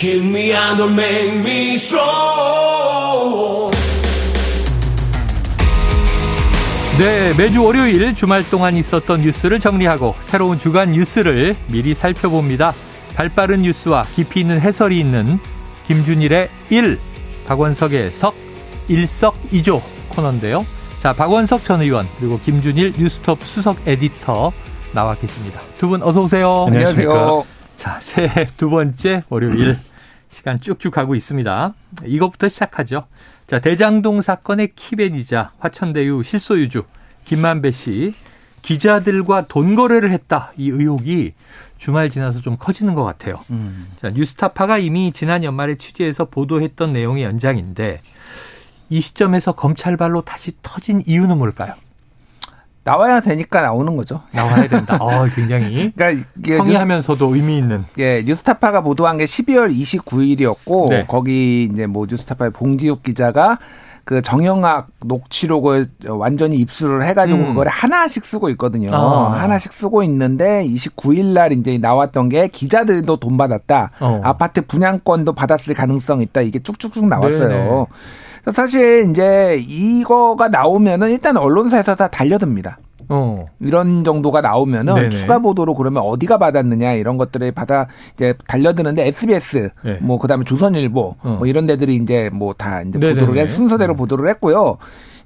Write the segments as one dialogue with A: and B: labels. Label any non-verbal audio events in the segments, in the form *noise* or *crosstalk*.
A: Kill me and don't make me strong.
B: 네, 매주 월요일 주말 동안 있었던 뉴스를 정리하고 새로운 주간 뉴스를 미리 살펴봅니다. 발빠른 뉴스와 깊이 있는 해설이 있는 김준일의 1, 박원석의 석, 일석이조 코너인데요. 자, 박원석 전 의원 그리고 김준일 뉴스톱 수석 에디터 나와 계십니다. 두 분 어서 오세요.
C: 안녕하세요.
B: 자, 새해 두 번째 월요일 시간 쭉쭉 가고 있습니다. 이것부터 시작하죠. 자, 대장동 사건의 키벤이자 화천대유 실소유주 김만배 씨 기자들과 돈 거래를 했다. 이 의혹이 주말 지나서 좀 커지는 것 같아요.
C: 음.
B: 자, 뉴스타파가 이미 지난 연말에 취재해서 보도했던 내용의 연장인데 이 시점에서 검찰발로 다시 터진 이유는 뭘까요?
C: 나와야 되니까 나오는 거죠.
B: 나와야 된다. 어, 굉장히 *laughs*
C: 그러니까 이게 뉴스,
B: 성의하면서도 의미 있는.
C: 예, 뉴스타파가 보도한 게 12월 29일이었고
B: 네.
C: 거기 이제 뭐 뉴스타파의 봉지욱 기자가 그 정영학 녹취록을 완전히 입수를 해가지고
B: 음.
C: 그걸 하나씩 쓰고 있거든요.
B: 아.
C: 하나씩 쓰고 있는데 29일 날 이제 나왔던 게 기자들도 돈 받았다.
B: 어.
C: 아파트 분양권도 받았을 가능성 이 있다. 이게 쭉쭉쭉 나왔어요.
B: 네네.
C: 그래서 사실 이제 이거가 나오면은 일단 언론사에서 다 달려듭니다.
B: 어.
C: 이런 정도가 나오면은
B: 네네.
C: 추가 보도로 그러면 어디가 받았느냐 이런 것들을 받아 이제 달려드는데 SBS
B: 네.
C: 뭐 그다음에 조선일보
B: 어.
C: 뭐 이런 데들이 이제 뭐 다 이제
B: 네네네.
C: 보도를 해 순서대로 보도를 했고요.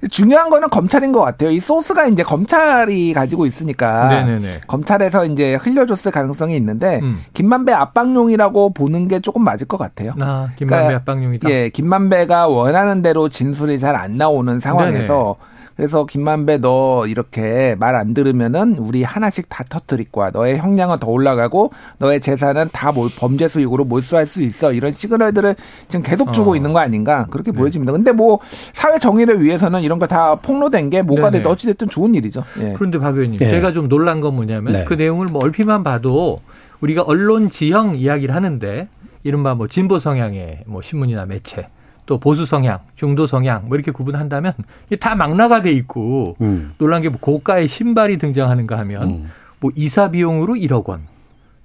C: 중요한 거는 검찰인 것 같아요. 이 소스가 이제 검찰이 가지고 있으니까
B: 네네네.
C: 검찰에서 이제 흘려줬을 가능성이 있는데
B: 음.
C: 김만배 압박용이라고 보는 게 조금 맞을 것 같아요.
B: 나 김만배
C: 그러니까
B: 압박용이다.
C: 예, 김만배가 원하는 대로 진술이 잘 안 나오는 상황에서 그래서 김만배 너 이렇게 말 안 들으면은 우리 하나씩 다 터뜨릴 거야. 너의 형량은 더 올라가고 너의 재산은 다 몰- 범죄 수익으로 몰수할 수 있어. 이런 시그널들을 지금 계속 주고
B: 어.
C: 있는 거 아닌가 그렇게
B: 네.
C: 보여집니다. 근데 뭐 사회 정의를 위해서는 이런 거 다 폭로된 게 뭐가
B: 네네.
C: 됐든 어찌됐든 좋은 일이죠. 예.
B: 그런데 박 의원님,
D: 네.
B: 제가 좀 놀란 건 뭐냐면
D: 네.
B: 그 내용을 뭐 얼핏만 봐도 우리가 언론 지형 이야기를 하는데 이른바 뭐 진보 성향의 뭐 신문이나 매체 또 보수 성향, 중도 성향 뭐 이렇게 구분한다면 이게 다 망라가 돼 있고
D: 음.
B: 놀란 게뭐 고가의 신발이 등장하는가 하면
D: 음.
B: 뭐 이사 비용으로 1억 원.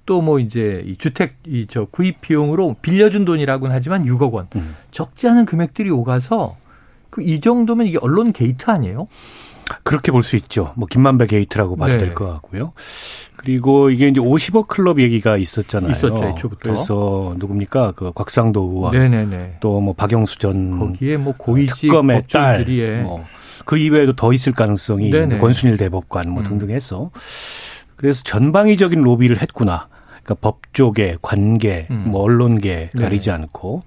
B: 또 뭐 이제 이 주택 이 저 구입 비용으로 빌려준 돈이라고는 하지만 6억 원.
D: 음.
B: 적지 않은 금액들이 오가서 그 이 정도면 이게 언론 게이트 아니에요?
D: 그렇게 볼 수 있죠. 뭐 김만배 게이트라고 봐도
B: 네.
D: 될것 같고요. 그리고 이게 이제 50억 클럽 얘기가 있었잖아요.
B: 있었죠, 애초부터.
D: 그래서 누굽니까? 그 곽상도 의원,
B: 네네네.
D: 또뭐 박영수 전
B: 거기에 뭐 고위직
D: 특검의 딸. 뭐 그 이외에도 더 있을 가능성이
B: 네네.
D: 권순일 대법관 뭐
B: 음.
D: 등등 해서 그래서 전방위적인 로비를 했구나. 그러니까 법조계, 관계,
B: 음.
D: 뭐 언론계
B: 네.
D: 가리지 않고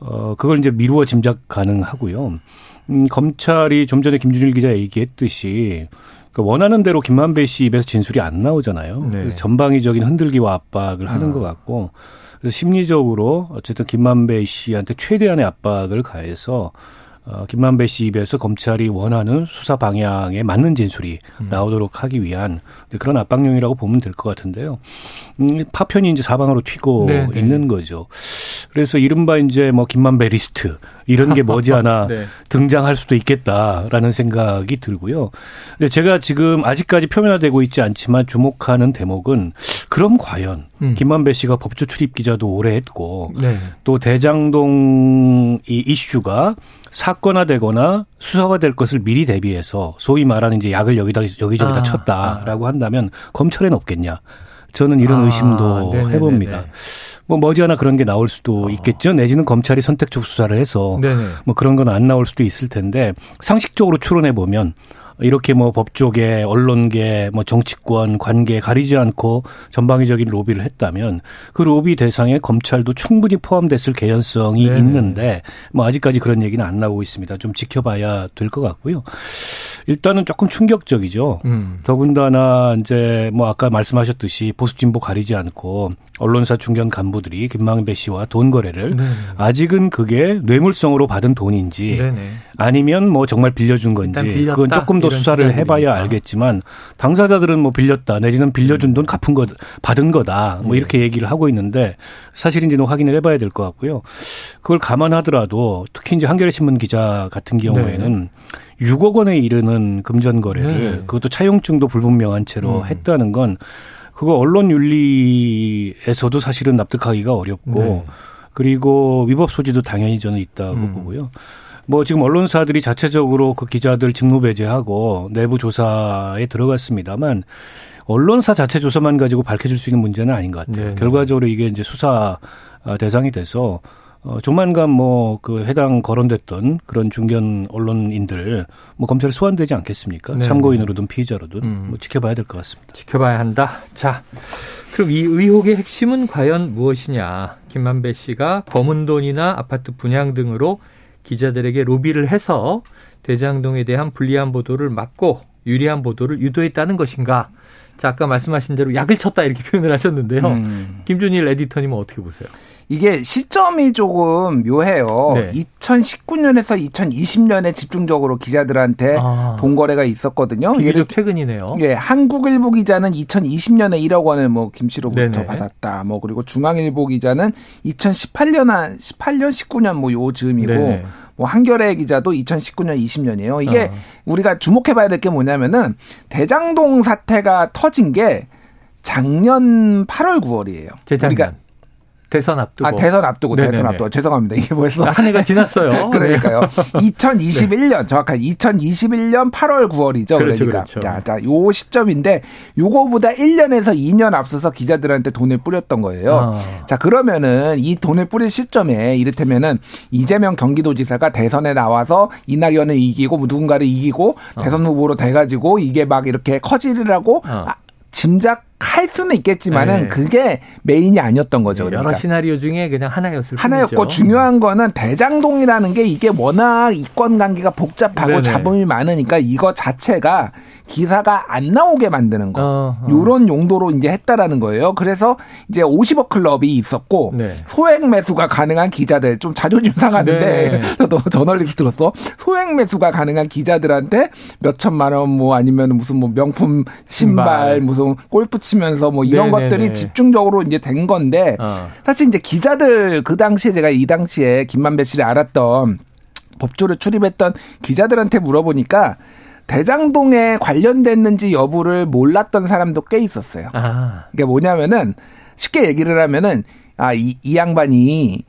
D: 어 그걸 이제 미루어 짐작 가능하고요. 음, 검찰이 좀 전에 김준일 기자 얘기했듯이 그 원하는 대로 김만배 씨 입에서 진술이 안 나오잖아요.
B: 네.
D: 그래서 전방위적인 흔들기와 압박을 하는
B: 어.
D: 것 같고 그래서 심리적으로 어쨌든 김만배 씨한테 최대한의 압박을 가해서 어, 김만배 씨 입에서 검찰이 원하는 수사 방향에 맞는 진술이
B: 음.
D: 나오도록 하기 위한 그런 압박용이라고 보면 될 것 같은데요. 음, 파편이 이제 사방으로 튀고
B: 네, 네.
D: 있는 거죠. 그래서 이른바 이제 뭐 김만배 리스트 이런 게 머지않아 *laughs*
B: 네.
D: 등장할 수도 있겠다라는 생각이 들고요. 근데 제가 지금 아직까지 표면화되고 있지 않지만 주목하는 대목은 그럼 과연
B: 음.
D: 김만배 씨가 법조 출입 기자도 오래 했고
B: 네.
D: 또 대장동 이 이슈가 사건화되거나 수사화될 것을 미리 대비해서 소위 말하는 이제 약을 여기다 여기저기다
B: 아,
D: 쳤다라고 한다면 검찰엔 없겠냐? 저는 이런
B: 아,
D: 의심도
B: 네네네네.
D: 해봅니다. 뭐 머지않아 그런 게 나올 수도 있겠죠. 내지는 검찰이 선택적 수사를 해서
B: 네네.
D: 뭐 그런 건 안 나올 수도 있을 텐데 상식적으로 추론해 보면 이렇게 뭐 법조계, 언론계, 뭐 정치권 관계 가리지 않고 전방위적인 로비를 했다면 그 로비 대상에 검찰도 충분히 포함됐을 개연성이
B: 네네.
D: 있는데 뭐 아직까지 그런 얘기는 안 나오고 있습니다. 좀 지켜봐야 될 것 같고요. 일단은 조금 충격적이죠.
B: 음.
D: 더군다나 이제 뭐 아까 말씀하셨듯이 보수 진보 가리지 않고 언론사 중견 간부들이 김만배 씨와 돈 거래를
B: 네네.
D: 아직은 그게 뇌물성으로 받은 돈인지
B: 네네.
D: 아니면 뭐 정말 빌려준 건지
B: 빌렸다,
D: 그건 조금 더 수사를 해봐야
B: 주장들이니까.
D: 알겠지만 당사자들은 뭐 빌렸다 내지는 빌려준 돈 갚은 거 받은 거다 뭐
B: 네.
D: 이렇게 얘기를 하고 있는데 사실인지는 확인을 해봐야 될 것 같고요. 그걸 감안하더라도 특히 이제 한겨레 신문 기자 같은 경우에는 6억 원에 이르는 금전 거래를
B: 네.
D: 그것도 차용증도 불분명한 채로
B: 음.
D: 했다는 건 그거 언론 윤리에서도 사실은 납득하기가 어렵고
B: 네.
D: 그리고 위법 소지도 당연히 저는 있다고 음. 보고요. 뭐 지금 언론사들이 자체적으로 그 기자들 직무 배제하고 내부 조사에 들어갔습니다만 언론사 자체 조사만 가지고 밝혀질 수 있는 문제는 아닌 것 같아요. 네네. 결과적으로 이게 이제 수사 대상이 돼서 어, 조만간 뭐 그 해당 거론됐던 그런 중견 언론인들 뭐 검찰에 소환되지 않겠습니까? 네. 참고인으로든 피의자로든 음. 뭐 지켜봐야 될 것 같습니다.
B: 지켜봐야 한다. 자, 그럼 이 의혹의 핵심은 과연 무엇이냐? 김만배 씨가 검은 돈이나 아파트 분양 등으로 기자들에게 로비를 해서 대장동에 대한 불리한 보도를 막고 유리한 보도를 유도했다는 것인가? 자, 아까 말씀하신 대로 약을 쳤다 이렇게 *laughs* 표현을 하셨는데요. 음. 김준일 에디터님은 어떻게 보세요?
C: 이게 시점이 조금 묘해요. 네. 2019년에서 2020년에 집중적으로 기자들한테 아. 돈 거래가 있었거든요.
B: 비교적 최근이네요.
C: 예, 한국일보 기자는 2020년에 1억 원을 뭐 김씨로부터. 받았다. 뭐 그리고 중앙일보 기자는 2018년 한 18년 19년 뭐 요 즈음이고 네네. 뭐 한겨레 기자도 2019년 20년이에요. 이게 어. 우리가 주목해 봐야 될 게 뭐냐면은 대장동 사태가 터진 게 작년 8월 9월이에요.
B: 재작년. 우리가 대선 앞두고.
C: 아, 대선 앞두고, 네네네. 대선 앞두고. 죄송합니다. 이게 벌써.
B: 한 해가 지났어요. *laughs*
C: 그러니까요. 2021년, 정확하게 2021년 8월 9월이죠. 그렇죠, 그러니까. 그렇죠. 자, 자, 요 시점인데, 요거보다 1년에서 2년 앞서서 기자들한테 돈을 뿌렸던 거예요. 아. 자, 그러면은 이 돈을 뿌릴 시점에 이를테면은 이재명 경기도지사가 대선에 나와서 이낙연을 이기고 누군가를 이기고 아. 대선 후보로 돼가지고 이게 막 이렇게 커지리라고 아. 짐작 할 수는 있겠지만은 네. 그게 메인이 아니었던 거죠.
B: 그러니까. 여러 시나리오 중에 그냥 하나였을
C: 하나였고
B: 뿐이죠.
C: 중요한 거는 대장동이라는 게 이게 워낙 이권 관계가 복잡하고 네네. 자본이 많으니까 이거 자체가 기사가 안 나오게 만드는 거. 어, 어. 요런 용도로 이제 했다라는 거예요. 그래서 이제 50억 클럽이 있었고 네. 소액 매수가 가능한 기자들 좀 자존심 상하는데 네. *laughs* 저도 저널리스트로서 소액 매수가 가능한 기자들한테 몇 천만 원 뭐 아니면 무슨 뭐 명품 신발, 신발. 무슨 골프 치면서 뭐 이런 네네네. 것들이 집중적으로 이제 된 건데 어. 사실 이제 기자들 그 당시에 제가 이 당시에 김만배 씨를 알았던 법조를 출입했던 기자들한테 물어보니까 대장동에 관련됐는지 여부를 몰랐던 사람도 꽤 있었어요. 아. 이게 뭐냐면은 쉽게 얘기를 하면은 아, 이, 이 양반이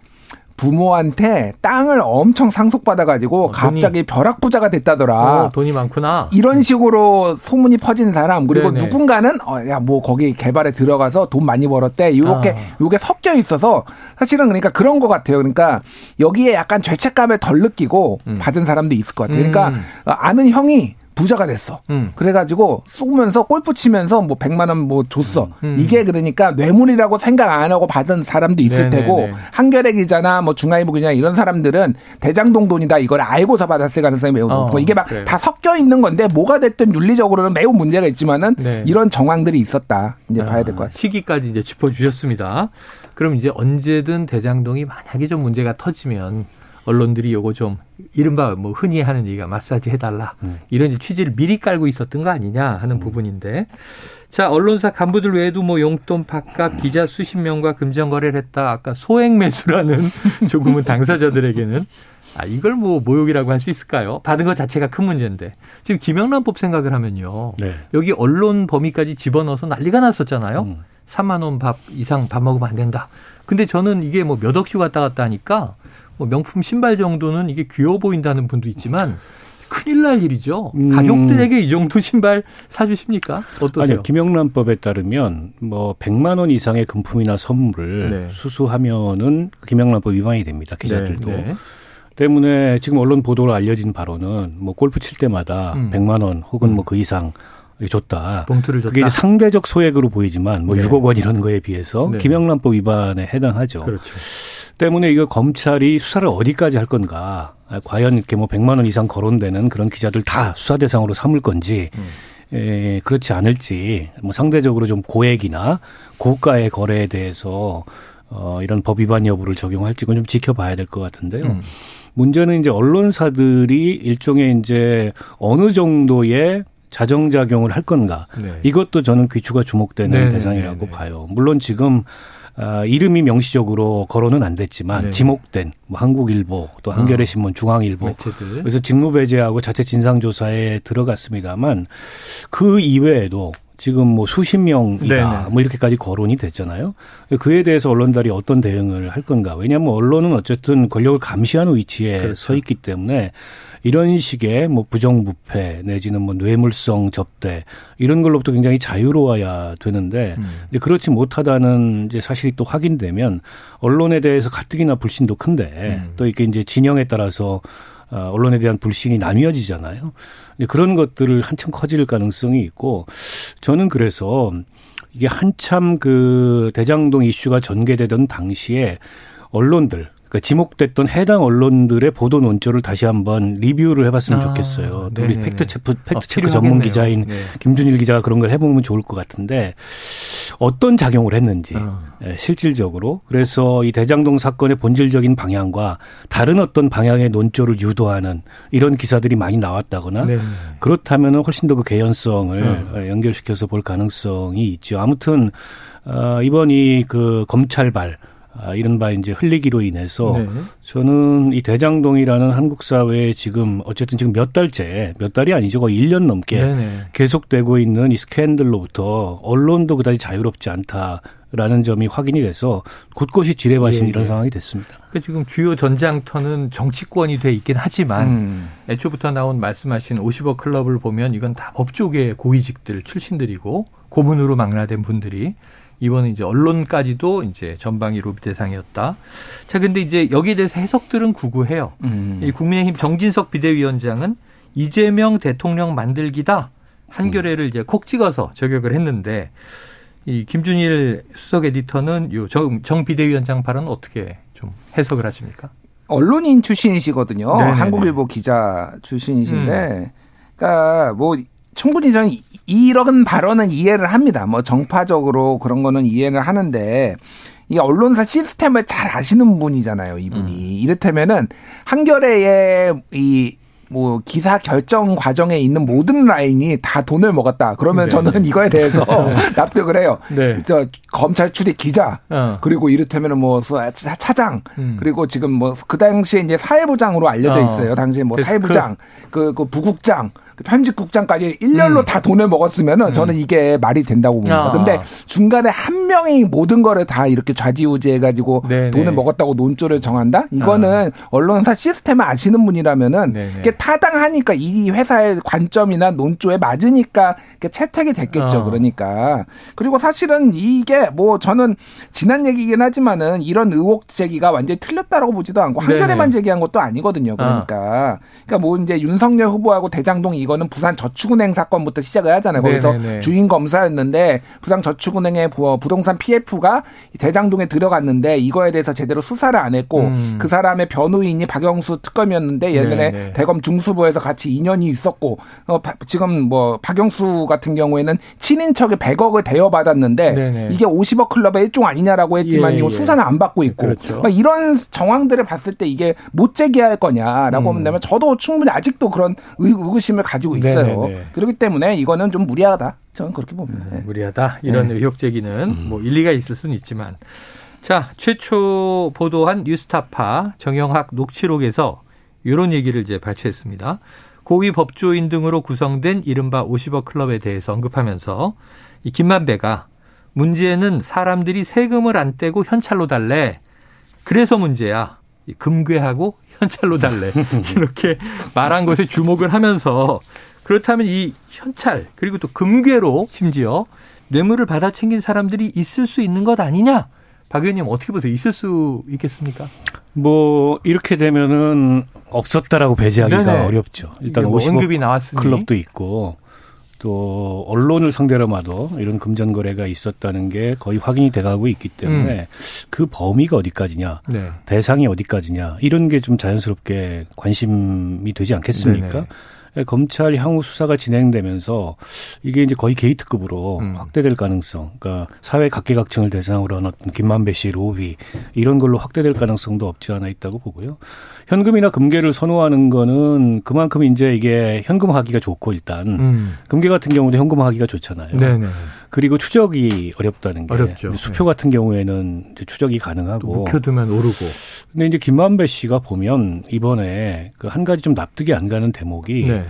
C: 부모한테 땅을 엄청 상속받아가지고 어, 갑자기 벼락부자가 됐다더라.
B: 어, 돈이 많구나.
C: 이런 식으로 소문이 퍼지는 사람 그리고 네네. 누군가는 어 야 뭐 거기 개발에 들어가서 돈 많이 벌었대. 이렇게 아. 요게 섞여 있어서 사실은 그러니까 그런 것 같아요. 그러니까 여기에 약간 죄책감을 덜 느끼고 음. 받은 사람도 있을 것 같아요. 그러니까 음. 아는 형이 부자가 됐어. 음. 그래가지고 쏘면서 골프 치면서 뭐 100만 원 뭐 줬어. 음. 음. 이게 그러니까 뇌물이라고 생각 안 하고 받은 사람도 있을 네네네. 테고 한겨레 기자나 뭐 중앙일보 기자 이런 사람들은 대장동 돈이다 이걸 알고서 받았을 가능성이 매우 높고 어, 이게 막 다 섞여 있는 건데 뭐가 됐든 윤리적으로는 매우 문제가 있지만은 네. 이런 정황들이 있었다. 이제 아, 봐야 될 것 같아요.
B: 시기까지 이제 짚어주셨습니다. 그럼 이제 언제든 대장동이 만약에 좀 문제가 터지면 언론들이 요거 좀 이른바 뭐 흔히 하는 얘기가 마사지 해달라 음. 이런 취지를 미리 깔고 있었던 거 아니냐 하는 음. 부분인데 자 언론사 간부들 외에도 뭐 용돈 밥값 기자 수십 명과 금전 거래를 했다 아까 소액 매수라는 *laughs* 조금은 당사자들에게는 아 이걸 뭐 모욕이라고 할 수 있을까요? 받은 것 자체가 큰 문제인데 지금 김영란법 생각을 하면요 네. 여기 언론 범위까지 집어넣어서 난리가 났었잖아요. 음. 3만 원 밥 이상 밥 먹으면 안 된다. 근데 저는 이게 뭐 몇 억씩 왔다 갔다 하니까 뭐 명품 신발 정도는 이게 귀여워 보인다는 분도 있지만 큰일 날 일이죠. 음. 가족들에게 이 정도 신발 사주십니까? 어떠세요?
D: 아니요. 김영란법에 따르면 뭐 100만 원 이상의 금품이나 선물을 네. 수수하면은 김영란법 위반이 됩니다. 기자들도. 네, 네. 때문에 지금 언론 보도로 알려진 바로는 뭐 골프 칠 때마다 음. 100만 원 혹은 뭐 음. 뭐그 이상 줬다.
B: 봉투를 줬다.
D: 그게 상대적 소액으로 보이지만 뭐 네. 6억 원 이런 거에 비해서 네. 김영란법 위반에 해당하죠.
B: 그렇죠.
D: 때문에 이거 검찰이 수사를 어디까지 할 건가? 과연 이렇게 뭐 100만 원 이상 거론되는 그런 기자들 다 수사 대상으로 삼을 건지 음. 에, 그렇지 않을지 뭐 상대적으로 좀 고액이나 고가의 거래에 대해서 어, 이런 법 위반 여부를 적용할지 그건 좀 지켜봐야 될 것 같은데요. 음. 문제는 이제 언론사들이 일종의 이제 어느 정도의 자정작용을 할 건가. 네. 이것도 저는 귀추가 주목되는 네, 네 대상이라고 네, 네. 봐요. 물론 지금 어, 이름이 명시적으로 거론은 안 됐지만 네. 지목된 뭐 한국일보 또 한겨레 신문, 어. 중앙일보 매체들. 그래서 직무 배제하고 자체 진상 조사에 들어갔습니다만 그 이외에도 지금 뭐 수십 명이다. 네네. 뭐 이렇게까지 거론이 됐잖아요. 그에 대해서 언론들이 어떤 대응을 할 건가. 왜냐하면 언론은 어쨌든 권력을 감시하는 위치에 그렇죠. 서 있기 때문에 이런 식의 뭐 부정부패 내지는 뭐 뇌물성 접대 이런 걸로부터 굉장히 자유로워야 되는데 음. 이제 그렇지 못하다는 이제 사실이 또 확인되면 언론에 대해서 가뜩이나 불신도 큰데 음. 또 이렇게 이제 진영에 따라서 어, 언론에 대한 불신이 나뉘어지잖아요. 그런 것들을 한참 커질 가능성이 있고 저는 그래서 이게 한참 그 대장동 이슈가 전개되던 당시에 언론들 그 지목됐던 해당 언론들의 보도 논조를 다시 한번 리뷰를 해봤으면 아, 좋겠어요. 또 우리 팩트 체크 팩트 체크 어, 전문 기자인 네. 김준일 기자가 그런 걸 해보면 좋을 것 같은데 어떤 작용을 했는지 어. 실질적으로 그래서 이 대장동 사건의 본질적인 방향과 다른 어떤 방향의 논조를 유도하는 이런 기사들이 많이 나왔다거나 네. 그렇다면 훨씬 더 그 개연성을 어. 연결시켜서 볼 가능성이 있죠. 아무튼 어, 이번 이 그 검찰발 아, 이른바 이제 흘리기로 인해서 네. 저는 이 대장동이라는 한국 사회에 지금 어쨌든 지금 몇 달째 몇 달이 아니죠 거의 1년 넘게 네 계속되고 있는 이 스캔들로부터 언론도 그다지 자유롭지 않다. 라는 점이 확인이 돼서 곳곳이 지뢰밭인 예, 이런 예. 상황이 됐습니다.
B: 그러니까 지금 주요 전장터는 정치권이 돼 있긴 하지만 음. 애초부터 나온 말씀하신 50억 클럽을 보면 이건 다 법조계 고위직들 출신들이고 고문으로 망라된 분들이 이번에 이제 언론까지도 이제 전방위 로비 대상이었다. 자, 근데 이제 여기에 대해서 해석들은 구구해요. 음. 이 국민의힘 정진석 비대위원장은 이재명 대통령 만들기다. 한겨레를 이제 콕 찍어서 저격을 했는데 이 김준일 수석 에디터는 요정 정 비대위원장 발언 어떻게 좀 해석을 하십니까?
C: 언론인 출신이시거든요. 네네네. 한국일보 기자 출신이신데, 음. 그러니까 뭐 충분히 저는 이런 발언은 이해를 합니다. 뭐 정파적으로 그런 거는 이해를 하는데 이 언론사 시스템을 잘 아시는 분이잖아요, 이분이. 음. 이를테면은 한겨레의 이 뭐 기사 결정 과정에 있는 모든 라인이 다 돈을 먹었다. 그러면 네. 저는 이거에 대해서 *laughs* 네. *laughs* 납득을 해요. 네. 저 검찰 출입 기자 어. 그리고 이를테면은 뭐 차장 음. 그리고 지금 뭐 그 당시에 이제 사회부장으로 알려져 어. 있어요. 어. 당시에 뭐 사회부장 그, 그 부국장 그 편집국장까지 일렬로 음. 다 돈을 먹었으면은 음. 저는 이게 말이 된다고 봅니다. 아. 근데 중간에 한 명이 모든 거를 다 이렇게 좌지우지 해 가지고 네네. 돈을 먹었다고 논조를 정한다? 이거는 아. 언론사 시스템을 아시는 분이라면은 이게 타당하니까 이 회사의 관점이나 논조에 맞으니까 채택이 됐겠죠. 아. 그러니까 그리고 사실은 이게 뭐 저는 지난 얘기긴 하지만은 이런 의혹 제기가 완전히 틀렸다라고 보지도 않고 한겨레만 제기한 것도 아니거든요. 그러니까 아. 그러니까 뭐 이제 윤석열 후보하고 대장동 이거 이거는 부산 저축은행 사건부터 시작을 하잖아요. 거기서 네네네. 주인 검사였는데 부산 저축은행의 부동산 PF가 대장동에 들어갔는데 이거에 대해서 제대로 수사를 안 했고 음. 그 사람의 변호인이 박영수 특검이었는데 예전에 네네. 대검 중수부에서 같이 인연이 있었고 어, 지금 뭐 박영수 같은 경우에는 친인척에 100억을 대여받았는데 네네. 이게 50억 클럽의 일종 아니냐라고 했지만 예, 이거 예. 수사는 안 받고 있고 그렇죠. 이런 정황들을 봤을 때 이게 못 제기할 거냐라고 음. 한다면 저도 충분히 아직도 그런 의구심을 가지고 있어요. 네네네. 그렇기 때문에 이거는 좀 무리하다. 저는 그렇게 봅니다. 음,
B: 무리하다. 이런 네. 의혹 제기는 음. 뭐 일리가 있을 수는 있지만 자 최초 보도한 뉴스타파 정영학 녹취록에서 이런 얘기를 이제 발췌했습니다. 고위 법조인 등으로 구성된 이른바 50억 클럽에 대해서 언급하면서 이 김만배가 문제는 사람들이 세금을 안 떼고 현찰로 달래. 그래서 문제야. 금괴하고 현찰로 달래. 이렇게 말한 것에 주목을 하면서 그렇다면 이 현찰 그리고 또 금괴로 심지어 뇌물을 받아 챙긴 사람들이 있을 수 있는 것 아니냐? 박 의원님 어떻게 보세요? 있을 수 있겠습니까?
D: 뭐 이렇게 되면은 없었다라고 배제하기가 네네. 어렵죠. 일단 뭐 50억 나왔으니. 클럽도 있고 또 언론을 상대로마도 이런 금전 거래가 있었다는 게 거의 확인이 돼가고 있기 때문에 음. 그 범위가 어디까지냐, 네. 대상이 어디까지냐 이런 게 좀 자연스럽게 관심이 되지 않겠습니까? 네네. 예, 검찰 향후 수사가 진행되면서 이게 이제 거의 게이트급으로 음. 확대될 가능성, 그러니까 사회 각계각층을 대상으로 한 어떤 김만배 씨 로비 이런 걸로 확대될 가능성도 없지 않아 있다고 보고요. 현금이나 금괴를 선호하는 거는 그만큼 이제 이게 현금화하기가 좋고 일단 음. 금괴 같은 경우도 현금화하기가 좋잖아요. 네네. 그리고 추적이 어렵다는 게 어렵죠. 수표 네. 같은 경우에는 추적이 가능하고
B: 묵혀두면 오르고.
D: 근데 이제 김만배 씨가 보면 이번에 그 한 가지 좀 납득이 안 가는 대목이 네.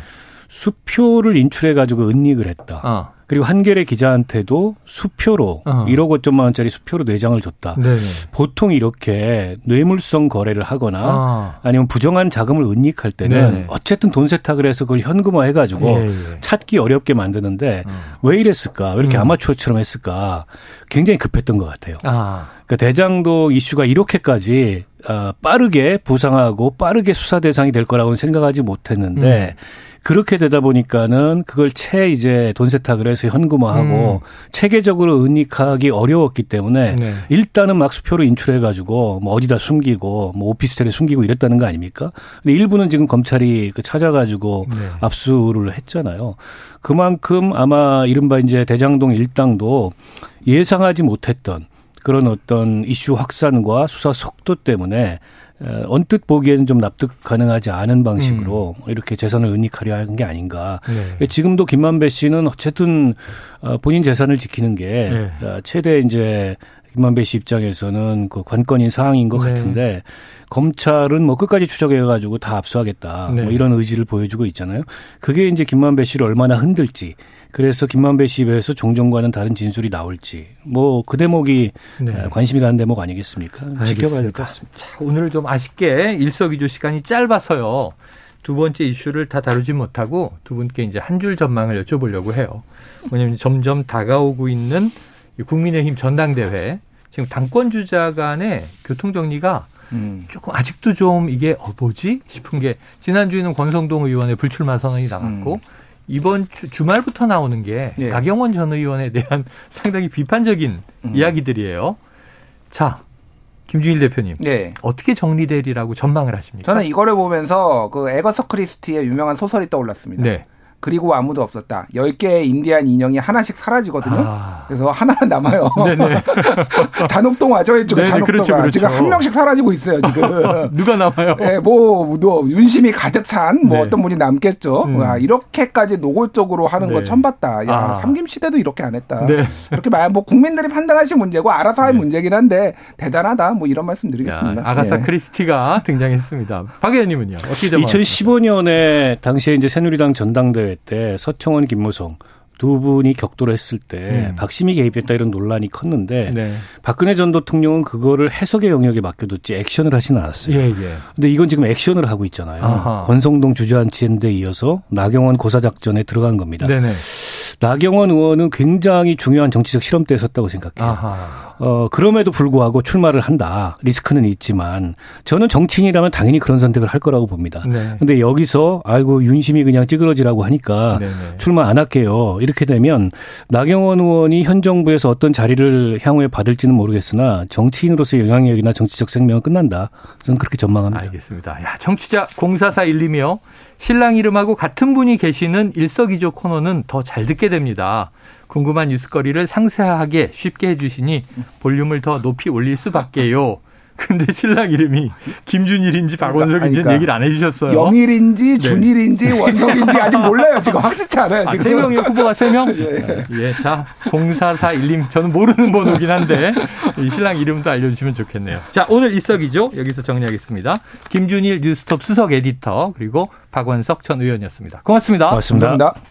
D: 수표를 인출해 가지고 은닉을 했다.
B: 어.
D: 그리고 한겨레 기자한테도 수표로
B: 어.
D: 1억 5천만 원짜리 수표로 내장을 줬다.
B: 네.
D: 보통 이렇게 뇌물성 거래를 하거나
B: 아.
D: 아니면 부정한 자금을 은닉할 때는
B: 네네.
D: 어쨌든 돈 세탁을 해서 그걸 현금화 해가지고
B: 예, 예.
D: 찾기 어렵게 만드는데
B: 어.
D: 왜 이랬을까? 왜 이렇게
B: 음.
D: 아마추어처럼 했을까? 굉장히 급했던 것 같아요.
B: 아.
D: 그러니까 대장동 이슈가 이렇게까지 아, 빠르게 부상하고 빠르게 수사 대상이 될 거라고는 생각하지 못했는데
B: 음.
D: 그렇게 되다 보니까는 그걸 채 이제 돈 세탁을 해서 현금화하고 체계적으로 은닉하기 어려웠기 때문에
B: 음. 네.
D: 일단은 막 수표로 인출해 가지고 뭐 어디다 숨기고 뭐 오피스텔에 숨기고 이랬다는 거 아닙니까? 근데 일부는 지금 검찰이 그 찾아 가지고
B: 네.
D: 압수를 했잖아요. 그만큼 아마 이른바 이제 대장동 일당도 예상하지 못했던 그런 어떤 이슈 확산과 수사 속도 때문에 어, 언뜻 보기에는 좀 납득 가능하지 않은 방식으로 이렇게 재산을 은닉하려 하는 게 아닌가.
B: 네.
D: 지금도 김만배 씨는 어쨌든 어, 본인 재산을 지키는 게
B: 네.
D: 어, 최대 이제 김만배 씨 입장에서는 그 관건인 사항인 것
B: 네.
D: 같은데 검찰은 뭐 끝까지 추적해가지고 다 압수하겠다
B: 네.
D: 뭐 이런 의지를 보여주고 있잖아요. 그게 이제 김만배 씨를 얼마나 흔들지. 그래서 김만배 씨에 비해서 종전과는 다른 진술이 나올지 뭐 그 대목이
B: 네.
D: 어, 관심이 가는 대목 아니겠습니까? 지켜봐야 될 것 같습니다.
B: 자, 오늘 좀 아쉽게 일석이조 시간이 짧아서요. 두 번째 이슈를 다 다루지 못하고 두 분께 이제 한 줄 전망을 여쭤보려고 해요. 왜냐하면 점점 다가오고 있는 이 국민의힘 전당대회 지금 당권 주자 간의 교통 정리가
C: 음.
B: 조금 아직도 좀 이게 어 뭐지 싶은 게 지난주에는 권성동 의원의 불출마 선언이 나왔고 이번 주, 주말부터 나오는 게
C: 예.
B: 나경원 전 의원에 대한 *laughs* 상당히 비판적인
C: 음.
B: 이야기들이에요. 자, 김준일 대표님
C: 네.
B: 어떻게 정리되리라고 전망을 하십니까?
C: 저는 이거를 보면서 그 에거서 크리스티의 유명한 소설이 떠올랐습니다.
B: 네.
C: 그리고 아무도 없었다. 10개의 인디안 인형이 하나씩 사라지거든요.
B: 아.
C: 그래서 하나는 남아요. *laughs*
B: 네네. *laughs*
C: 잔혹동화죠, 이쪽에
B: 네네,
C: 잔혹동화.
B: 그렇죠, 그렇죠.
C: 지금 한 명씩 사라지고 있어요, 지금. *laughs*
B: 누가 남아요?
C: 예, 뭐, 뭐, 윤심이 가득 찬, 뭐,
B: 네.
C: 어떤 분이 남겠죠.
B: 음.
C: 와, 이렇게까지 노골적으로 하는
B: 네.
C: 거 처음 봤다. 야,
B: 아.
C: 삼김시대도 이렇게 안 했다.
B: 네.
C: 이렇게 말, 뭐, 국민들이 판단하실 문제고, 알아서 할
B: 네.
C: 문제긴 한데, 대단하다. 뭐, 이런 말씀 드리겠습니다.
B: 야, 아가사
C: 예.
B: 크리스티가 등장했습니다. 박 의원님은요? 어떻게 전망하십니까?
D: 2015년에 당시에 이제 새누리당 전당대회 때 서청원, 김무성 두 분이 격돌을 했을 때
B: 음.
D: 박심이 개입했다 이런 논란이 컸는데
B: 네.
D: 박근혜 전 대통령은 그거를 해석의 영역에 맡겨뒀지 액션을 하지는 않았어요.
B: 예, 예.
D: 근데 이건 지금 액션을 하고 있잖아요.
B: 아하.
D: 권성동 주저앉히는데 이어서 나경원 고사작전에 들어간 겁니다.
B: 네네.
D: 나경원 의원은 굉장히 중요한 정치적 시험대에 섰다고 생각해요.
B: 아하.
D: 어, 그럼에도 불구하고 출마를 한다. 리스크는 있지만 저는 정치인이라면 당연히 그런 선택을 할 거라고 봅니다.
B: 네.
D: 근데 여기서 아이고 윤심이 그냥 찌그러지라고 하니까
B: 네 네.
D: 출마 안 할게요. 이렇게 되면 나경원 의원이 현 정부에서 어떤 자리를 향후에 받을지는 모르겠으나 정치인으로서 영향력이나 정치적 생명은 끝난다. 저는 그렇게 전망합니다.
B: 알겠습니다. 야, 청취자 0441님이요. 신랑 이름하고 같은 분이 계시는 일석이조 코너는 더 잘 듣게 됩니다. 궁금한 뉴스거리를 상세하게 쉽게 해주시니 볼륨을 더 높이 올릴 수밖에요. 근데 신랑 이름이 김준일인지 박원석인지 는
C: 그러니까
B: 얘기를 안 해주셨어요.
C: 영일인지
B: 네.
C: 준일인지 원석인지 아직 몰라요. 지금 확실치 않아요.
B: 아,
C: 지금.
B: 세 명이요? 후보가 세 명? 예. 자, 0441님. 저는 모르는 번호긴 한데, 이 신랑 이름도 알려주시면 좋겠네요. 자, 오늘 일석이조 여기서 정리하겠습니다. 김준일 뉴스톱 수석 에디터, 그리고 박원석 전 의원이었습니다. 고맙습니다.
D: 고맙습니다.
C: 감사합니다.